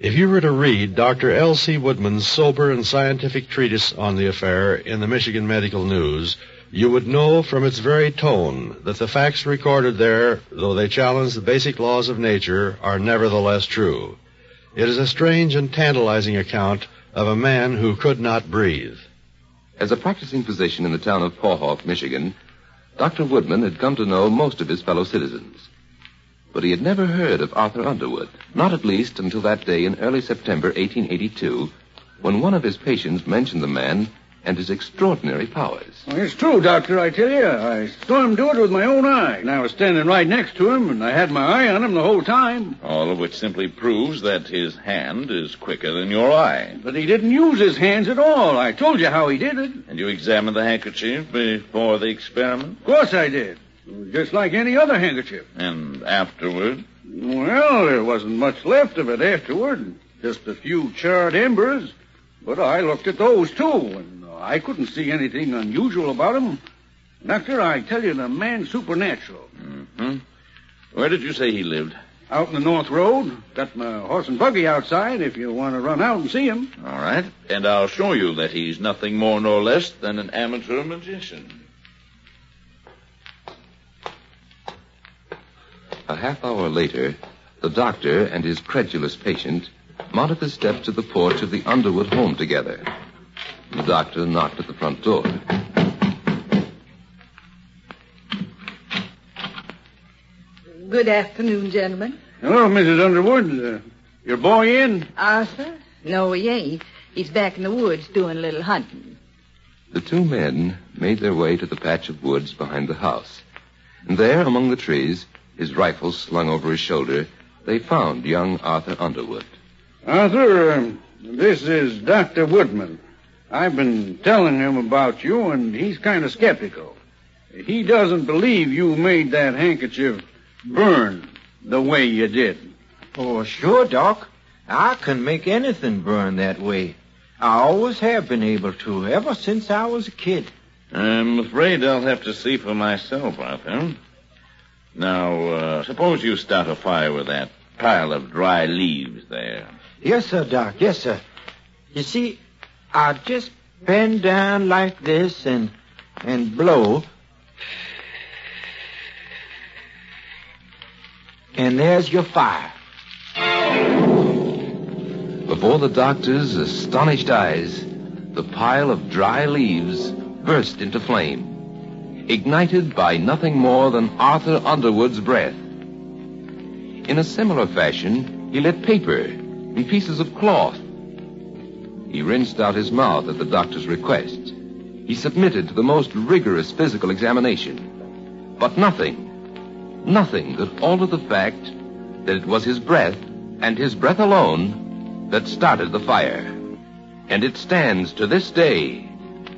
If you were to read Dr. L.C. Woodman's sober and scientific treatise on the affair in the Michigan Medical News, you would know from its very tone that the facts recorded there, though they challenge the basic laws of nature, are nevertheless true. It is a strange and tantalizing account of a man who could not breathe. As a practicing physician in the town of Paw Paw, Michigan, Dr. Woodman had come to know most of his fellow citizens. But he had never heard of Arthur Underwood, not at least until that day in early September 1882, when one of his patients mentioned the man and his extraordinary powers. Well, it's true, Doctor, I tell you. I saw him do it with my own eye. And I was standing right next to him, and I had my eye on him the whole time. All of which simply proves that his hand is quicker than your eye. But he didn't use his hands at all. I told you how he did it. And you examined the handkerchief before the experiment? Of course I did. Just like any other handkerchief. And afterward? Well, there wasn't much left of it afterward. Just a few charred embers. But I looked at those, too, and I couldn't see anything unusual about him. Doctor, I tell you, the man's supernatural. Mm-hmm. Where did you say he lived? Out in the North Road. Got my horse and buggy outside if you want to run out and see him. All right. And I'll show you that he's nothing more nor less than an amateur magician. A half hour later, the doctor and his credulous patient mounted the steps to the porch of the Underwood home together. The doctor knocked at the front door. Good afternoon, gentlemen. Hello, Mrs. Underwood. Uh, your boy in? Arthur? No, he ain't. He's back in the woods doing a little hunting. The two men made their way to the patch of woods behind the house. And there, among the trees, his rifle slung over his shoulder, they found young Arthur Underwood. Arthur, this is Dr. Woodman. I've been telling him about you, and he's kind of skeptical. He doesn't believe you made that handkerchief burn the way you did. Oh, sure, Doc. I can make anything burn that way. I always have been able to, ever since I was a kid. I'm afraid I'll have to see for myself, Arthur. Now, uh, suppose you start a fire with that pile of dry leaves there. Yes, sir, Doc. Yes, sir. You see, I just bend down like this and and blow. And there's your fire. Before the doctor's astonished eyes, the pile of dry leaves burst into flame, ignited by nothing more than Arthur Underwood's breath. In a similar fashion, he lit paper and pieces of cloth. He rinsed out his mouth at the doctor's request. He submitted to the most rigorous physical examination. But nothing, nothing could alter the fact that it was his breath, and his breath alone, that started the fire. And it stands to this day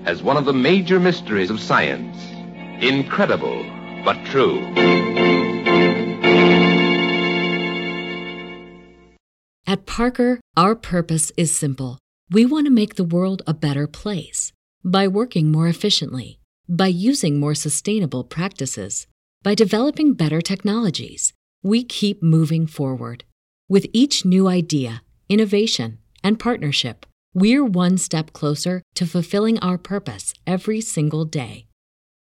as one of the major mysteries of science. Incredible, but true. At Parker, our purpose is simple. We want to make the world a better place by working more efficiently, by using more sustainable practices, by developing better technologies. We keep moving forward. With each new idea, innovation, and partnership, we're one step closer to fulfilling our purpose every single day.